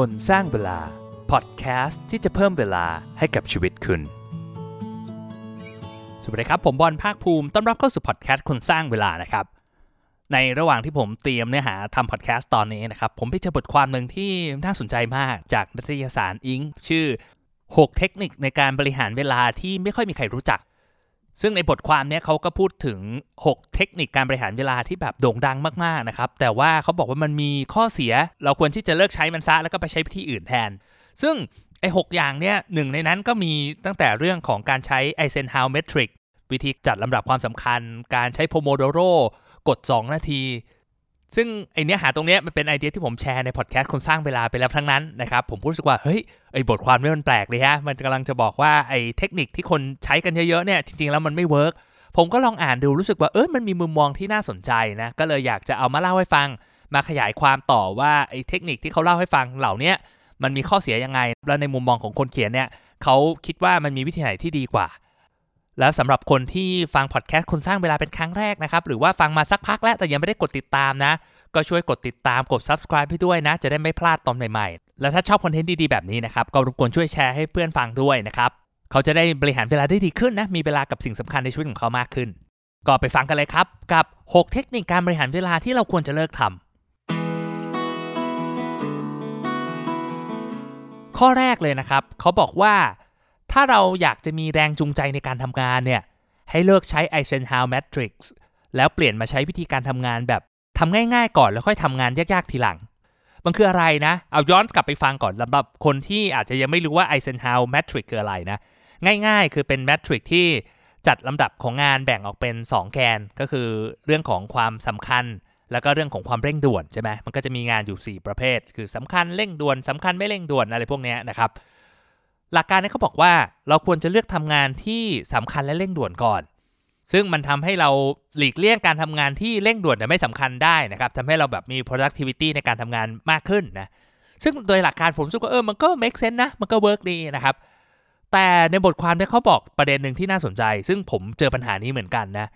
คนสร้างเวลา พอดแคสต์ที่จะเพิ่มเวลาให้กับชีวิตคุณ สวัสดีครับ ผมบอลภาคภูมิ ต้อนรับเข้าสู่พอดแคสต์คนสร้างเวลานะครับ ในระหว่างที่ผมเตรียมเนื้อหาทำพอดแคสต์ตอนนี้นะครับ ผมไปเจอบทความหนึ่งที่น่าสนใจมากจากนิตยสารอิงชื่อ 6 เทคนิคในการบริหารเวลาที่ไม่ค่อยมีใครรู้จัก ซึ่งในบทความเนี้ยเขาก็พูดถึง 6 เทคนิคการบริหารเวลาที่แบบโด่งดังมากๆนะครับ แต่ว่าเขาบอกว่ามันมีข้อเสีย เราควรที่จะเลิกใช้มันซะแล้วก็ไปใช้วิธีอื่นแทน ซึ่งไอ้ 6 อย่างเนี้ยหนึ่งในนั้นก็มีตั้งแต่เรื่องของการใช้ Eisenhower Matrix วิธีจัดลำดับความสำคัญ การใช้ Pomodoro กฎ 2 นาที ซึ่งไอเนื้อหาตรงเนี้ยมันเป็นไอเดียที่ผมแชร์ในพอดแคสต์คนสร้างเวลาไปแล้วทั้งนั้นนะครับผมรู้สึกว่าเฮ้ยไอบทความนี้มันแปลกเลยฮะมันกำลังจะบอกว่าไอเทคนิคที่คนใช้กันเยอะๆเนี่ยจริงๆแล้วมันไม่ workผมก็ลองอ่านดูรู้สึกว่าเออมันมีมุมมองที่น่าสนใจนะก็เลยอยากจะเอามาเล่าให้ฟัง มาขยายความต่อว่าไอเทคนิคที่เขาเล่าให้ฟังเหล่านี้มันมีข้อเสียยังไง แล้วในมุมมองของคนเขียนเนี่ยเขาคิดว่ามันมีวิธีไหนที่ดีกว่า แล้วสำหรับคนที่ฟังพอดแคสต์คนสร้างเวลาเป็นครั้งแรกนะครับหรือว่าฟังมาสักพักแล้วแต่ยังไม่ได้กดติดตามนะ ก็ช่วยกดติดตามกด subscribe ให้ด้วยนะ จะได้ไม่พลาดตอนใหม่ๆ แล้วถ้าชอบคอนเทนต์ดีๆแบบนี้นะครับก็รบกวนช่วยแชร์ให้เพื่อนฟังด้วยนะครับเขาจะได้บริหารเวลาได้ดีขึ้นนะมีเวลากับสิ่งสำคัญในชีวิตของเขามากขึ้น ก็ไปฟังกันเลยครับกับ 6 เทคนิคการบริหารเวลาที่เราควรจะเลิกทำข้อแรกเลยนะครับเขาบอกว่า ถ้าเราอยากจะมีแรงจูงใจในการทำงานเนี่ย ให้เลิกใช้ Eisenhower Matrix แล้วเปลี่ยนมาใช้วิธีการทำงานแบบทำง่ายๆก่อนแล้วค่อยทำงานยากๆทีหลัง มันคืออะไรนะ เอาย้อนกลับไปฟังก่อนสำหรับคนที่อาจจะยังไม่รู้ว่า Eisenhower Matrix คืออะไรนะ ง่ายๆ คือเป็นแมทริกที่จัดลำดับของงานแบ่งออกเป็น 2 แกน ก็คือเรื่องของความสำคัญ แล้วก็เรื่องของความเร่งด่วนใช่ไหมมันก็จะมีงานอยู่ 4 ประเภท คือสำคัญเร่งด่วนสำคัญไม่เร่งด่วนอะไรพวกนี้นะครับ หลักการนี้เขาบอกว่าเราควรจะเลือกทำงานที่สำคัญและเร่งด่วนก่อน ซึ่งมันทำให้เราหลีกเลี่ยงการทำงานที่เร่งด่วนแต่ไม่สำคัญได้นะครับทำให้เราแบบมี productivity ในการทำงานมากขึ้นนะซึ่งโดยหลักการผมรู้สึกว่าเออมันก็ make sense นะมันก็ work ดีนะครับ แต่ในบทความเนี่ยเขาบอกประเด็นหนึ่งที่น่าสนใจ ซึ่งผมเจอปัญหานี้เหมือนกันนะ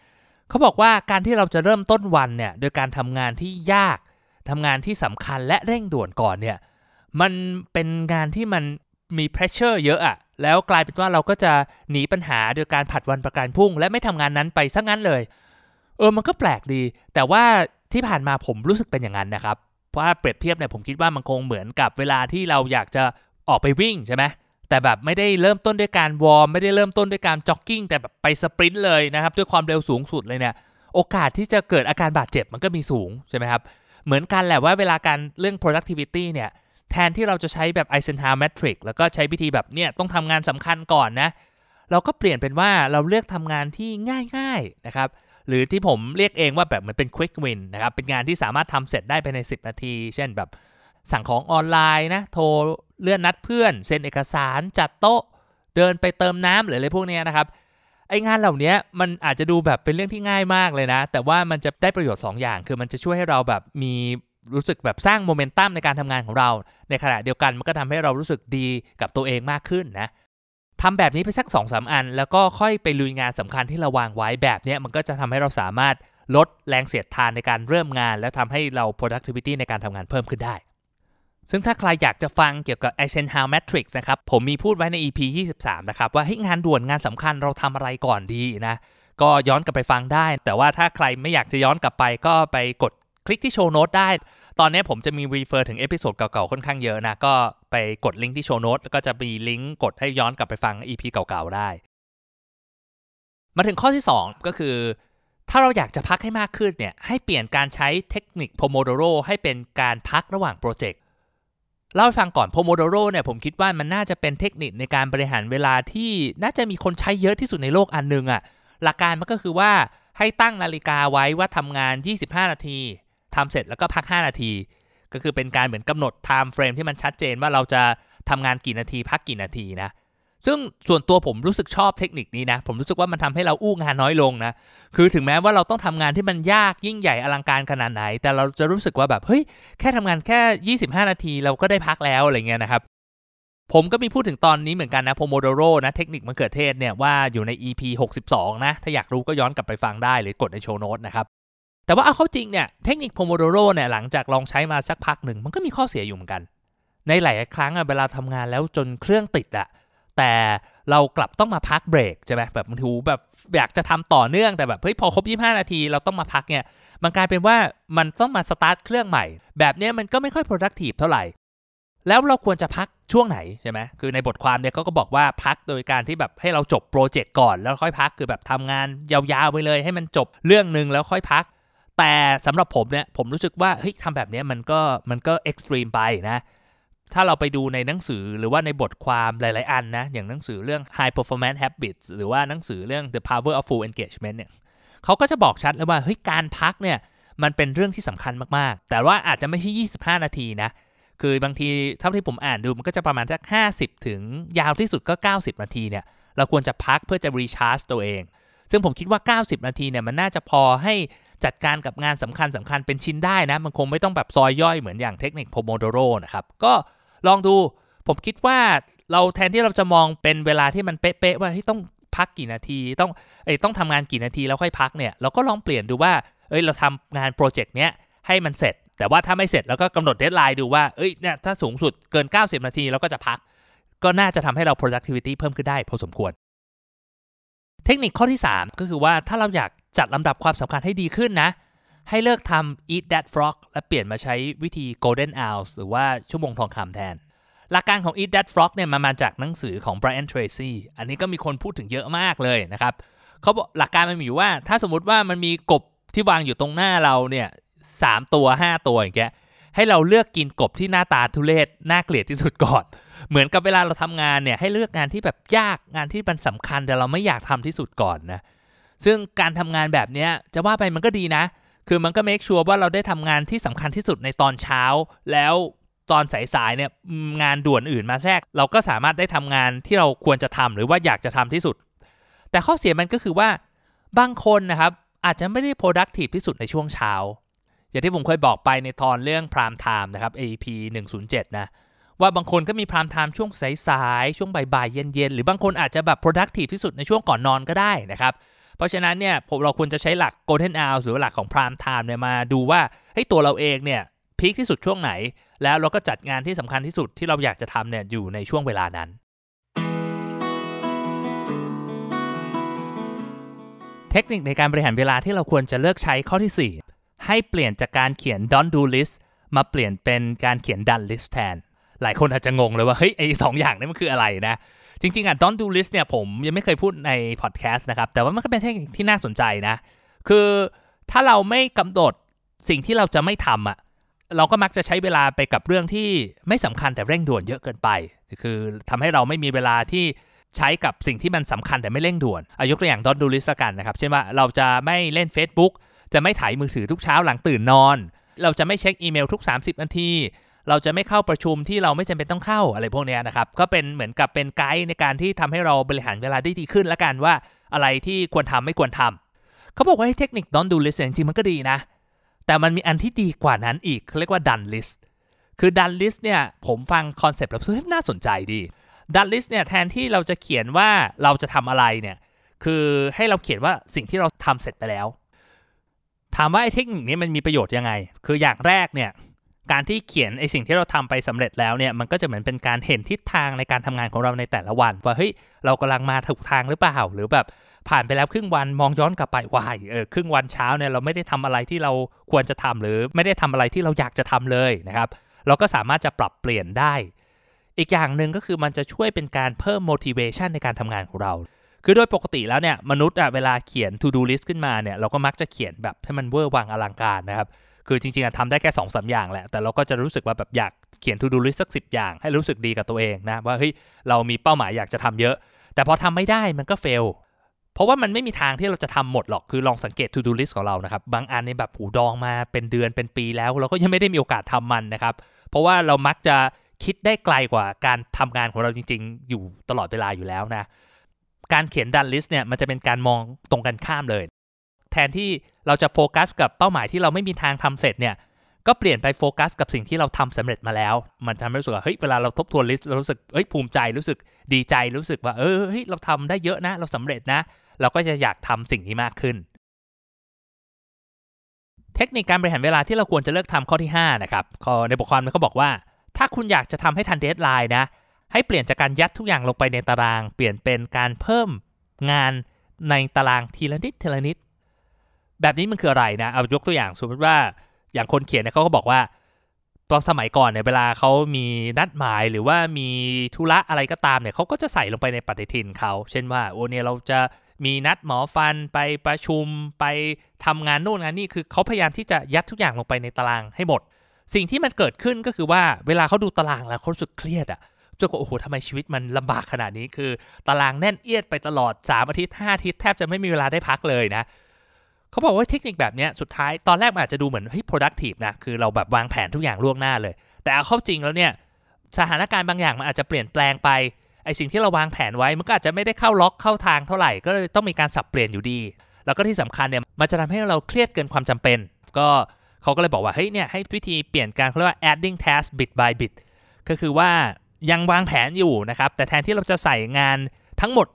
เขาบอกว่าการที่เราจะเริ่มต้นวันเนี่ยโดยการทำงานที่ยากทำงานที่สำคัญและเร่งด่วนก่อนเนี่ยมันเป็นงานที่มัน มี pressure เยอะอะแล้วกลายเป็นว่าเราก็จะหนีปัญหาโดยการผัดวันประกันพรุ่ง และไม่ทำงานนั้นไปซะงั้นเลย เออมันก็แปลกดี แต่ว่าที่ผ่านมาผมรู้สึกเป็นอย่างนั้นนะครับเพราะว่าเปรียบเทียบเนี่ยผมคิดว่ามันคงเหมือนกับเวลาที่เราอยากจะออกไปวิ่งใช่ไหมแต่แบบไม่ได้เริ่มต้นด้วยการวอร์มไม่ได้เริ่มต้นด้วยการจ็อกกิ้งแต่แบบไปสปรินต์เลยนะครับด้วยความเร็วสูงสุดเลยเนี่ยโอกาสที่จะเกิดอาการบาดเจ็บมันก็มีสูงใช่ไหมครับเหมือนกันแหละว่าเวลาการเรื่อง productivity เนี่ย แทนที่เราจะใช้แบบ Eisenhower Matrix แล้วก็ใช้วิธีแบบเนี่ยต้องทำงานสำคัญก่อนนะ เราก็เปลี่ยนเป็นว่าเราเลือกทำงานที่ง่ายๆนะครับ หรือที่ผมเรียกเองว่าแบบเหมือนเป็น quick win นะครับ เป็นงานที่สามารถทำเสร็จได้ภายใน 10 นาที เช่นแบบสั่งของออนไลน์นะ โทรเลื่อนนัดเพื่อน เซ็นเอกสารจัดโต๊ะ เดินไปเติมน้ำหรืออะไรพวกนี้นะครับไองานเหล่านี้มันอาจจะดูแบบเป็นเรื่องที่ง่ายมากเลยนะ แต่ว่ามันจะได้ประโยชน์2อย่าง คือมันจะช่วยให้เราแบบมี รู้สึกแบบสร้างโมเมนตัมในการทำงานของเรา ในขณะเดียวกันมันก็ทำให้เรารู้สึกดีกับตัวเองมากขึ้นนะทำแบบนี้ไปสัก2 3 อัน แล้วก็ค่อยไปลุยงานสำคัญที่เราวางไว้แบบนี้มันก็จะทำให้เราสามารถลดแรงเสียดทานในการเริ่มงาน แล้วทำให้เรา productivity ในการทำงานเพิ่มขึ้นได้ ซึ่งถ้าใครอยากจะฟังเกี่ยวกับ Eisenhower Matrix นะครับ ผมมีพูดไว้ใน EP 23 นะครับ ว่าให้งานด่วนงานสำคัญเราทำอะไรก่อนดีนะ ก็ย้อนกลับไปฟังได้ แต่ว่าถ้าใครไม่อยากจะย้อนกลับไปก็ไปกด คลิกที่ show note ได้ ตอนนี้ผมจะมี refer ถึง episode เก่าๆ ค่อนข้างเยอะนะ ก็ไปกดลิงก์ที่โชว์โน้ตแล้วก็จะมีลิงก์กดให้ย้อนกลับไปฟัง EP เก่าๆ ได้ มาถึงข้อที่ 2 ก็คือ ถ้าเราอยากจะพักให้มากขึ้นเนี่ย ให้เปลี่ยนการใช้เทคนิค Pomodoro ให้เป็นการพักระหว่างโปรเจกต์เล่าให้ฟังก่อน Pomodoro เนี่ยผมคิดว่ามันน่าจะเป็นเทคนิคในการบริหารเวลาที่น่าจะมีคนใช้เยอะที่สุดในโลกอันนึงอะ่ะหลักการมันก็คือว่าให้ตั้งนาฬิกาไว้ว่าทำงาน 25 นาที ทำเสร็จแล้วก็พัก 5 นาที ก็คือเป็นการเหมือนกำหนด time frame ที่มันชัดเจนว่าเราจะทำงานกี่นาทีพักกี่นาทีนะซึ่งส่วนตัวผมรู้สึกชอบเทคนิคนี้นะ ผมรู้สึกว่ามันทำให้เราอู้งานน้อยลงนะ คือถึงแม้ว่าเราต้องทำงานที่มันยากยิ่งใหญ่อลังการขนาดไหน แต่เราจะรู้สึกว่าแบบเฮ้ยแค่ทำงานแค่ 25 นาทีเราก็ได้พักแล้วอะไรเงี้ยนะครับ ผมก็มีพูดถึงตอนนี้เหมือนกันนะ Pomodoro นะเทคนิคมะเขือเทศเนี่ยว่าอยู่ใน EP 62 นะ ถ้าอยากรู้ก็ย้อนกลับไปฟังได้หรือกดในโชว์โน้ตนะครับ แต่ว่าเอาเข้าจริงเนี่ยเทคนิค Pomodoro เนี่ยหลังจากลองใช้มาสักพักหนึ่งมันก็มีข้อเสียอยู่เหมือนกัน ในหลายครั้งอะเวลาทำงานแล้วจนเครื่องติดอะแต่เรากลับต้องมาพักเบรกใช่ไหมแบบบางทีแบบอยากจะทำต่อเนื่องแต่แบบเฮ้ยพอครบ 25 นาทีเราต้องมาพักเนี่ยมันกลายเป็นว่ามันต้องมาสตาร์ทเครื่องใหม่ แบบเนี้ยมันก็ไม่ค่อย productive เท่าไหร่ แล้วเราควรจะพักช่วงไหนใช่ไหมคือในบทความเนี่ยเขาก็บอกว่าพักโดยการที่แบบให้เราจบโปรเจกต์ก่อนแล้วค่อยพักคือแบบทำงานยาวๆไปเลย ให้มันจบเรื่องหนึ่งแล้วค่อยพัก แต่สำหรับผมเนี่ยผมรู้สึกว่าเฮ้ยทำแบบนี้มันก็มันก็เอ็กซ์ตรีมไปนะถ้าเราไปดูในหนังสือหรือว่าในบทความหลาย ๆ อันนะ อย่างหนังสือเรื่อง High Performance Habits หรือว่าหนังสือเรื่อง The Power of Full Engagement เนี่ยเขาก็จะบอกชัดเลยว่าเฮ้ยการพักเนี่ยมันเป็นเรื่องที่สำคัญมาก ๆ แต่ว่าอาจจะไม่ใช่ 25 นาทีนะ คือบางทีเท่าที่ผมอ่านดูมันก็จะประมาณสัก 50 ถึงยาวที่สุดก็ 90 นาทีเนี่ย เราควรจะพักเพื่อจะ recharge ตัวเอง ซึ่งผมคิดว่า 90 นาทีเนี่ยมันน่าจะพอให้ จัดการกับงานสำคัญสำคัญเป็นชิ้นได้นะ มันคงไม่ต้องแบบซอยย่อยเหมือนอย่างเทคนิค Pomodoro นะครับ ก็ลองดูผมคิดว่าเราแทนที่เราจะมองเป็นเวลาที่มันเป๊ะๆว่าต้องพักกี่นาที ต้องเอ้ต้องทำงานกี่นาทีแล้วค่อยพักเนี่ยเราก็ลองเปลี่ยนดูว่าเอ้ยเราทำงานโปรเจกต์เนี้ยให้มันเสร็จ แต่ว่าถ้าไม่เสร็จเราก็กำหนด deadline ดูว่าเอ้ยเนี่ยถ้าสูงสุดเกิน 90 นาทีเราก็จะพัก ก็น่าจะทำให้เรา productivity เพิ่มขึ้นได้พอสมควร เทคนิคข้อที่ 3 ก็คือว่าถ้าเราอยาก จัดลำดับความสำคัญให้ดีขึ้นนะ ให้เลิกทำ eat that frog และเปลี่ยนมาใช้วิธี golden hours หรือว่าชั่วโมงทองคำแทน หลักการของ eat that frog เนี่ยมันมาจากหนังสือของ Brian Tracy อันนี้ก็มีคนพูดถึงเยอะมากเลยนะครับเขาบอกหลักการมันมีอยู่ว่า ถ้าสมมติว่ามันมีกบที่วางอยู่ตรงหน้าเราเนี่ยสามตัว5ตัวอย่างเงี้ยให้เราเลือกกินกบที่หน้าตาทุเรศน่าเกลียดที่สุดก่อน เหมือนกับเวลาเราทำงานเนี่ยให้เลือกงานที่แบบยากงานที่มันสำคัญแต่เราไม่อยากทำที่สุดก่อนนะ ซึ่งการทำงานแบบนี้จะว่าไปมันก็ดีนะ คือมันก็เมคชัวร์ว่าเราได้ทำงานที่สำคัญที่สุดในตอนเช้า แล้วตอนสายๆเนี่ยงานด่วนอื่นมาแทรก เราก็สามารถได้ทำงานที่เราควรจะทำหรือว่าอยากจะทำที่สุด แต่ข้อเสียมันก็คือว่าบางคนนะครับอาจจะไม่ได้ productive ที่สุดในช่วงเช้า อย่างที่ผมเคยบอกไปในตอนเรื่อง prime time นะครับ AP 107 นะว่าบางคนก็มี prime time ช่วงสายๆ ช่วงบ่ายๆ เย็นๆ หรือบางคนอาจจะแบบ productive ที่สุดในช่วงก่อนนอนก็ได้นะครับ เพราะฉะนั้นเนี่ยผมเราควรจะใช้หลัก golden hour หรือหลักของ prime time เนี่ยมาดูว่าให้ตัวเราเองเนี่ยพีคที่สุดช่วงไหน แล้วเราก็จัดงานที่สำคัญที่สุดที่เราอยากจะทำเนี่ยอยู่ในช่วงเวลานั้น เทคนิคในการบริหารเวลาที่เราควรจะเลิกใช้ข้อที่ 4 ให้เปลี่ยนจากการเขียน don't do list มาเปลี่ยนเป็นการเขียน done list แทน หลายคนอาจจะงงเลยว่าเฮ้ยไอ้สองอย่างนี้มันคืออะไรนะ จริงๆอะ don't do list เนี่ยผมยังไม่เคยพูดในพอดแคสต์นะครับ แต่ว่ามันก็เป็นเทคนิคที่น่าสนใจนะ คือถ้าเราไม่กำหนดสิ่งที่เราจะไม่ทำอะเราก็มักจะใช้เวลาไปกับเรื่องที่ไม่สำคัญแต่เร่งด่วนเยอะเกินไป คือทำให้เราไม่มีเวลาที่ใช้กับสิ่งที่มันสำคัญแต่ไม่เร่งด่วนอายุตัวอย่างดอนดูลิสกันนะครับเช่นว่าเราจะไม่เล่น Facebook จะไม่ถ่ายมือถือทุกเช้าหลังตื่นนอน เราจะไม่เช็คอีเมลทุก 30 นาที เราจะไม่เข้าประชุมที่เราไม่จำเป็นต้องเข้าอะไรพวกนี้นะครับ ก็เป็นเหมือนกับเป็นไกด์ในการที่ทำให้เราบริหารเวลาได้ดีขึ้นแล้วกันว่าอะไรที่ควรทำไม่ควรทำเขาบอกว่าเทคนิค don't do list จริงๆมันก็ดีนะ แต่มันมีอันที่ดีกว่านั้นอีกเขาเรียกว่า done list คือ done list เนี่ยผมฟังคอนเซปต์แล้วน่าสนใจดี done list เนี่ยแทนที่เราจะเขียนว่าเราจะทำอะไรเนี่ยคือให้เราเขียนว่าสิ่งที่เราทำเสร็จไปแล้ว ถามว่าไอ้เทคนิคนี้มันมีประโยชน์ยังไง คืออย่างแรกเนี่ย การที่เขียนไอสิ่งที่เราทำไปสำเร็จแล้วเนี่ยมันก็จะเหมือนเป็นการเห็นทิศทางในการทำงานของเราในแต่ละวัน ว่าเฮ้ยเรากำลังมาถูกทางหรือเปล่าหรือแบบผ่านไปแล้วครึ่งวันมองย้อนกลับไปว่าเออครึ่งวันเช้าเนี่ยเราไม่ได้ทำอะไรที่เราควรจะทำหรือไม่ได้ทำอะไรที่เราอยากจะทำเลยนะครับ เราก็สามารถจะปรับเปลี่ยนได้ อีกอย่างหนึ่งก็คือมันจะช่วยเป็นการเพิ่ม motivation ในการทำงานของเรา คือโดยปกติแล้วเนี่ยมนุษย์อะเวลาเขียน to do list ขึ้นมาเนี่ยเราก็มักจะเขียนแบบให้มันเวอร์วังอลังการนะครับ คือจริงๆทำได้แค่2อสอย่างแหละ แต่เราก็จะรู้สึกว่าแบบอยากเขียน to do list สักสิอย่าง ให้รู้สึกดีกับตัวเองนะว่าเฮ้ยเรามีเป้าหมายอยากจะทำเยอะ แต่พอทำไม่ได้มันก็เฟลเพราะว่ามันไม่มีทางที่เราจะทำหมดหรอก คือลองสังเกต to do list ของเรานะครับ บางอันเนี่ยแบบผมดองมาเป็นเดือนเป็นปีแล้ว เราก็ยังไม่ได้มีโอกาสทำมันนะครับ เพราะว่าเรามักจะคิดได้ไกลกว่าการทำงานของเราจริง ๆ อยู่ตลอดเวลาอยู่แล้วนะ การเขียน done list เนี่ยมันจะเป็นการมองตรงกันข้ามเลย แทนที่เราจะโฟกัสกับเป้าหมายที่เราไม่มีทางทำเสร็จเนี่ยก็เปลี่ยนไปโฟกัสกับสิ่งที่เราทำสำเร็จมาแล้ว มันทำให้รู้สึกว่าเฮ้ยเวลาเราทบทวน list เรารู้สึกเฮ้ยภูมิใจรู้สึกดีใจรู้สึกว่าเออเฮ้ยเราทำได้เยอะนะ เราสำเร็จนะ เราก็จะอยากทำสิ่งนี้มากขึ้น เทคนิคการบริหารเวลาที่เราควรจะเลิกทำข้อที่5นะครับในบทความนี้เขาบอกว่า ถ้าคุณอยากจะทำให้ทันเดทไลน์นะให้เปลี่ยนจากการยัดทุกอย่างลงไปในตาราง เปลี่ยนเป็นการเพิ่มงานในตารางทีละนิดทีละนิด แบบนี้มันคืออะไรนะ เอายกตัวอย่างสมมติว่าอย่างคนเขียนเนี่ยเขาก็บอกว่าตอนสมัยก่อนเนี่ยเวลาเขามีนัดหมายหรือว่ามีธุระอะไรก็ตามเนี่ยเขาก็จะใส่ลงไปในปฏิทินเขาเช่นว่าโอ้เนี่ยเราจะมีนัดหมอฟันไปประชุมไปทำงานโน่นงานนี่คือเขาพยายามที่จะยัดทุกอย่างลงไปในตารางให้หมด สิ่งที่มันเกิดขึ้นก็คือว่าเวลาเขาดูตารางแล้วเขาสึกเครียดอะจนกว่าโอ้โหทำไมชีวิตมันลำบากขนาดนี้คือ ตารางแน่นเอียดไปตลอด 3 อาทิตย์5อาทิตย์แทบจะไม่มีเวลาได้พักเลยนะ เขาบอกว่าเทคนิคแบบนี้สุดท้ายตอนแรกอาจจะดูเหมือนเฮ้ย productive นะคือเราแบบวางแผนทุกอย่างล่วงหน้าเลย แต่เอาเข้าจริงแล้วเนี่ยสถานการณ์บางอย่างมันอาจจะเปลี่ยนแปลงไปไอสิ่งที่เราวางแผนไว้มันก็อาจจะไม่ได้เข้าล็อกเข้าทางเท่าไหร่ก็เลยต้องมีการสับเปลี่ยนอยู่ดี แล้วก็ที่สำคัญเนี่ยมันจะทำให้เราเครียดเกินความจำเป็น ก็เขาก็เลยบอกว่าเฮ้ยเนี่ยให้วิธีเปลี่ยนการเขาเรียกว่า adding task bit by bit ก็คือว่ายังวางแผนอยู่นะครับแต่แทนที่เราจะใส่งานทั้งหมด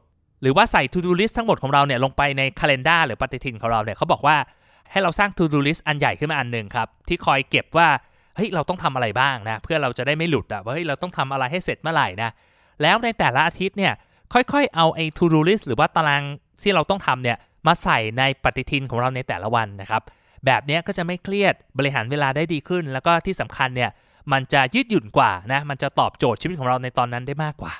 หรือว่าใส่ to do list ทั้งหมดของเราเนี่ยลงไปใน calendar หรือปฏิทินของเราเนี่ยเขาบอกว่าให้เราสร้าง to do list อันใหญ่ขึ้นมาอันหนึ่งครับ ที่คอยเก็บว่าเฮ้ยเราต้องทำอะไรบ้างนะ เพื่อเราจะได้ไม่หลุดอะว่าเฮ้ยเราต้องทำอะไรให้เสร็จเมื่อไหร่นะ แล้วในแต่ละอาทิตย์เนี่ยค่อยๆ เอาไอ้ to do list หรือว่าตารางที่เราต้องทำเนี่ยมาใส่ในปฏิทินของเราในแต่ละวันนะครับแบบนี้ก็จะไม่เครียดบริหารเวลาได้ดีขึ้น แล้วก็ที่สำคัญเนี่ยมันจะยืดหยุ่นกว่านะมันจะตอบโจทย์ชีวิตของเราในตอนนั้นได้มากกว่า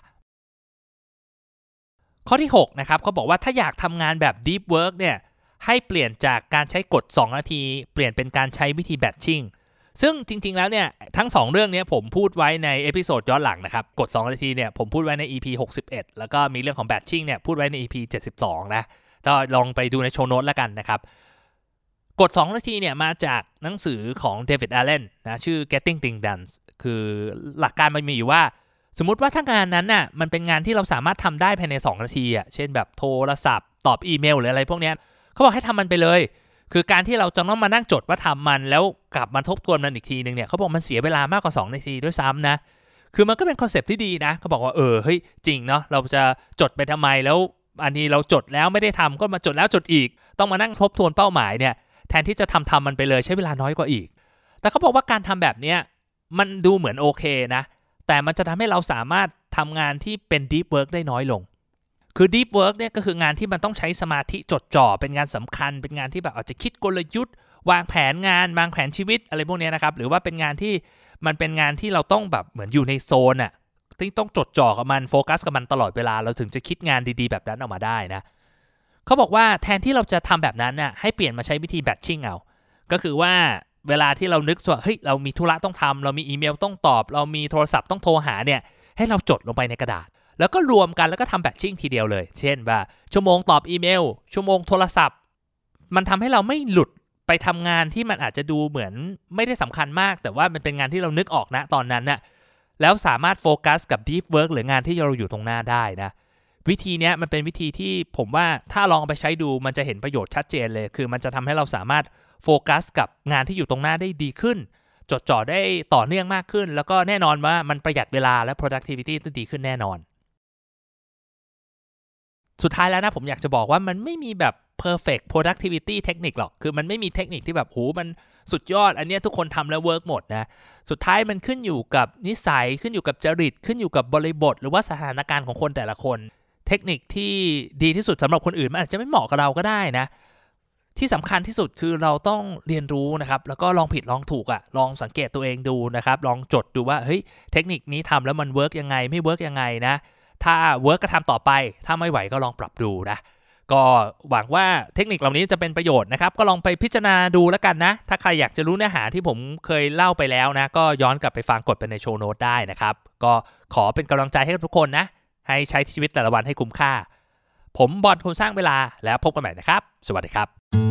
ข้อที่6นะครับเขาบอกว่าถ้าอยากทำงานแบบ deep work เนี่ยให้เปลี่ยนจากการใช้กฎ2นาที เปลี่ยนเป็นการใช้วิธี batching ซึ่งจริง ๆ แล้วเนี่ยทั้ง 2 เรื่องนี้ผมพูดไว้ใน episode ย้อนหลังนะครับ กฎ 2 นาทีเนี่ยผมพูดไว้ใน EP 61 แล้วก็มีเรื่องของ batching เนี่ยพูดไว้ใน EP 72 นะก็ลองไปดูใน show note แล้วกันนะครับ กฎ 2 นาทีเนี่ยมาจากหนังสือของเดวิดอลเลนนะชื่อ Getting Things Done คือหลักการมันมีอยู่ว่า สมมุติว่าถ้างานนั้นน่ะมันเป็นงานที่เราสามารถทำได้ภายใน 2 นาทีอะเช่นแบบโทรศัพท์ ตอบอีเมลหรืออะไรพวกนี้เขาบอกให้ทำมันไปเลย คือการที่เราจะต้องมานั่งจดว่าทำมัน แล้วกลับมาทบทวนมันอีกทีนึงเนี่ยเขาบอกมันเสียเวลามากกว่า 2 นาทีด้วยซ้ำนะคือมันก็เป็นคอนเซปที่ดีนะเขาบอกว่าเออเฮ้ยจริงเนาะเราจะจดไปทำไมแล้วอันนี้เราจดแล้วไม่ได้ทำก็มาจดแล้วจดอีก ต้องมานั่งทบทวนเป้าหมายเนี่ยแทนที่จะทำทำมันไปเลยใช้เวลาน้อยกว่าอีก แต่เขาบอกว่าการทำแบบเนี้ยมันดูเหมือนโอเคนะ แต่มันจะทำให้เราสามารถทำงานที่เป็น deep work ได้น้อยลง คือ deep work เนี่ยก็คืองานที่มันต้องใช้สมาธิจดจ่อ เป็นงานสำคัญ เป็นงานที่แบบอาจจะคิดกลยุทธ์ วางแผนงานวางแผนชีวิตอะไรพวกนี้นะครับ หรือว่าเป็นงานที่มันเป็นงานที่เราต้องแบบเหมือนอยู่ในโซนอะที่ต้องจดจ่อกับมันโฟกัสกับมันตลอดเวลา เราถึงจะคิดงานดีๆ แบบนั้นออกมาได้นะเขาบอกว่าแทนที่เราจะทำแบบนั้นน่ะให้เปลี่ยนมาใช้วิธีแบทชิ่งเอา ก็คือว่า เวลาที่เรานึกว่าเฮ้ยเรามีธุระต้องทำเรามีอีเมลต้องตอบ เรามีโทรศัพท์ต้องโทรหาเนี่ยให้เราจดลงไปในกระดาษ แล้วก็รวมกันแล้วก็ทำแบทชิ่งทีเดียวเลย เช่นว่าชั่วโมงตอบอีเมล ชั่วโมงโทรศัพท์ มันทำให้เราไม่หลุดไปทำงานที่มันอาจจะดูเหมือนไม่ได้สำคัญมาก แต่ว่ามันเป็นงานที่เรานึกออกนะตอนนั้นนะ่ะแล้วสามารถโฟกัสกับ deep work หรืองานที่เราอยู่ตรงหน้าได้นะวิธีนี้มันเป็นวิธีที่ผมว่าถ้าลองไปใช้ดูมันจะเห็นประโยชน์ชัดเจนเลย คือมันจะทำให้เราสามารถ โฟกัสกับงานที่อยู่ตรงหน้าได้ดีขึ้น จดจ่อได้ต่อเนื่องมากขึ้น แล้วก็แน่นอนว่ามันประหยัดเวลาและ productivity จะดีขึ้นแน่นอน สุดท้ายแล้วนะผมอยากจะบอกว่ามันไม่มีแบบ perfect productivity เทคนิคหรอก คือมันไม่มีเทคนิคที่แบบหูมันสุดยอด อันนี้ทุกคนทำแล้วเวิร์กหมดนะ สุดท้ายมันขึ้นอยู่กับนิสัย ขึ้นอยู่กับจริต ขึ้นอยู่กับบริบท หรือว่าสถานการณ์ของคนแต่ละคน เทคนิคที่ดีที่สุดสำหรับคนอื่นมันอาจจะไม่เหมาะกับเราก็ได้นะ ที่สำคัญที่สุดคือเราต้องเรียนรู้นะครับ แล้วก็ลองผิดลองถูกอะ่ะลองสังเกตตัวเองดูนะครับ ลองจดดูว่าเฮ้ยเทคนิคนี้ทำแล้วมัน work ยังไงไม่ work ยังไงนะ ถ้า work ก็ทำต่อไป ถ้าไม่ไหวก็ลองปรับดูนะก็หวังว่าเทคนิคเหล่านี้จะเป็นประโยชน์นะครับ ก็ลองไปพิจารณาดูแล้วกันนะ ถ้าใครอยากจะรู้เนื้อหาที่ผมเคยเล่าไปแล้วนะ ก็ย้อนกลับไปฟังกดไปใน show note ได้นะครับ ก็ขอเป็นกำลังใจให้ทุกคนนะ ให้ใช้ชีวิตแต่ละวันให้คุ้มค่า ผมบอลคนสร้างเวลาแล้วพบกันใหม่นะครับ สวัสดีครับ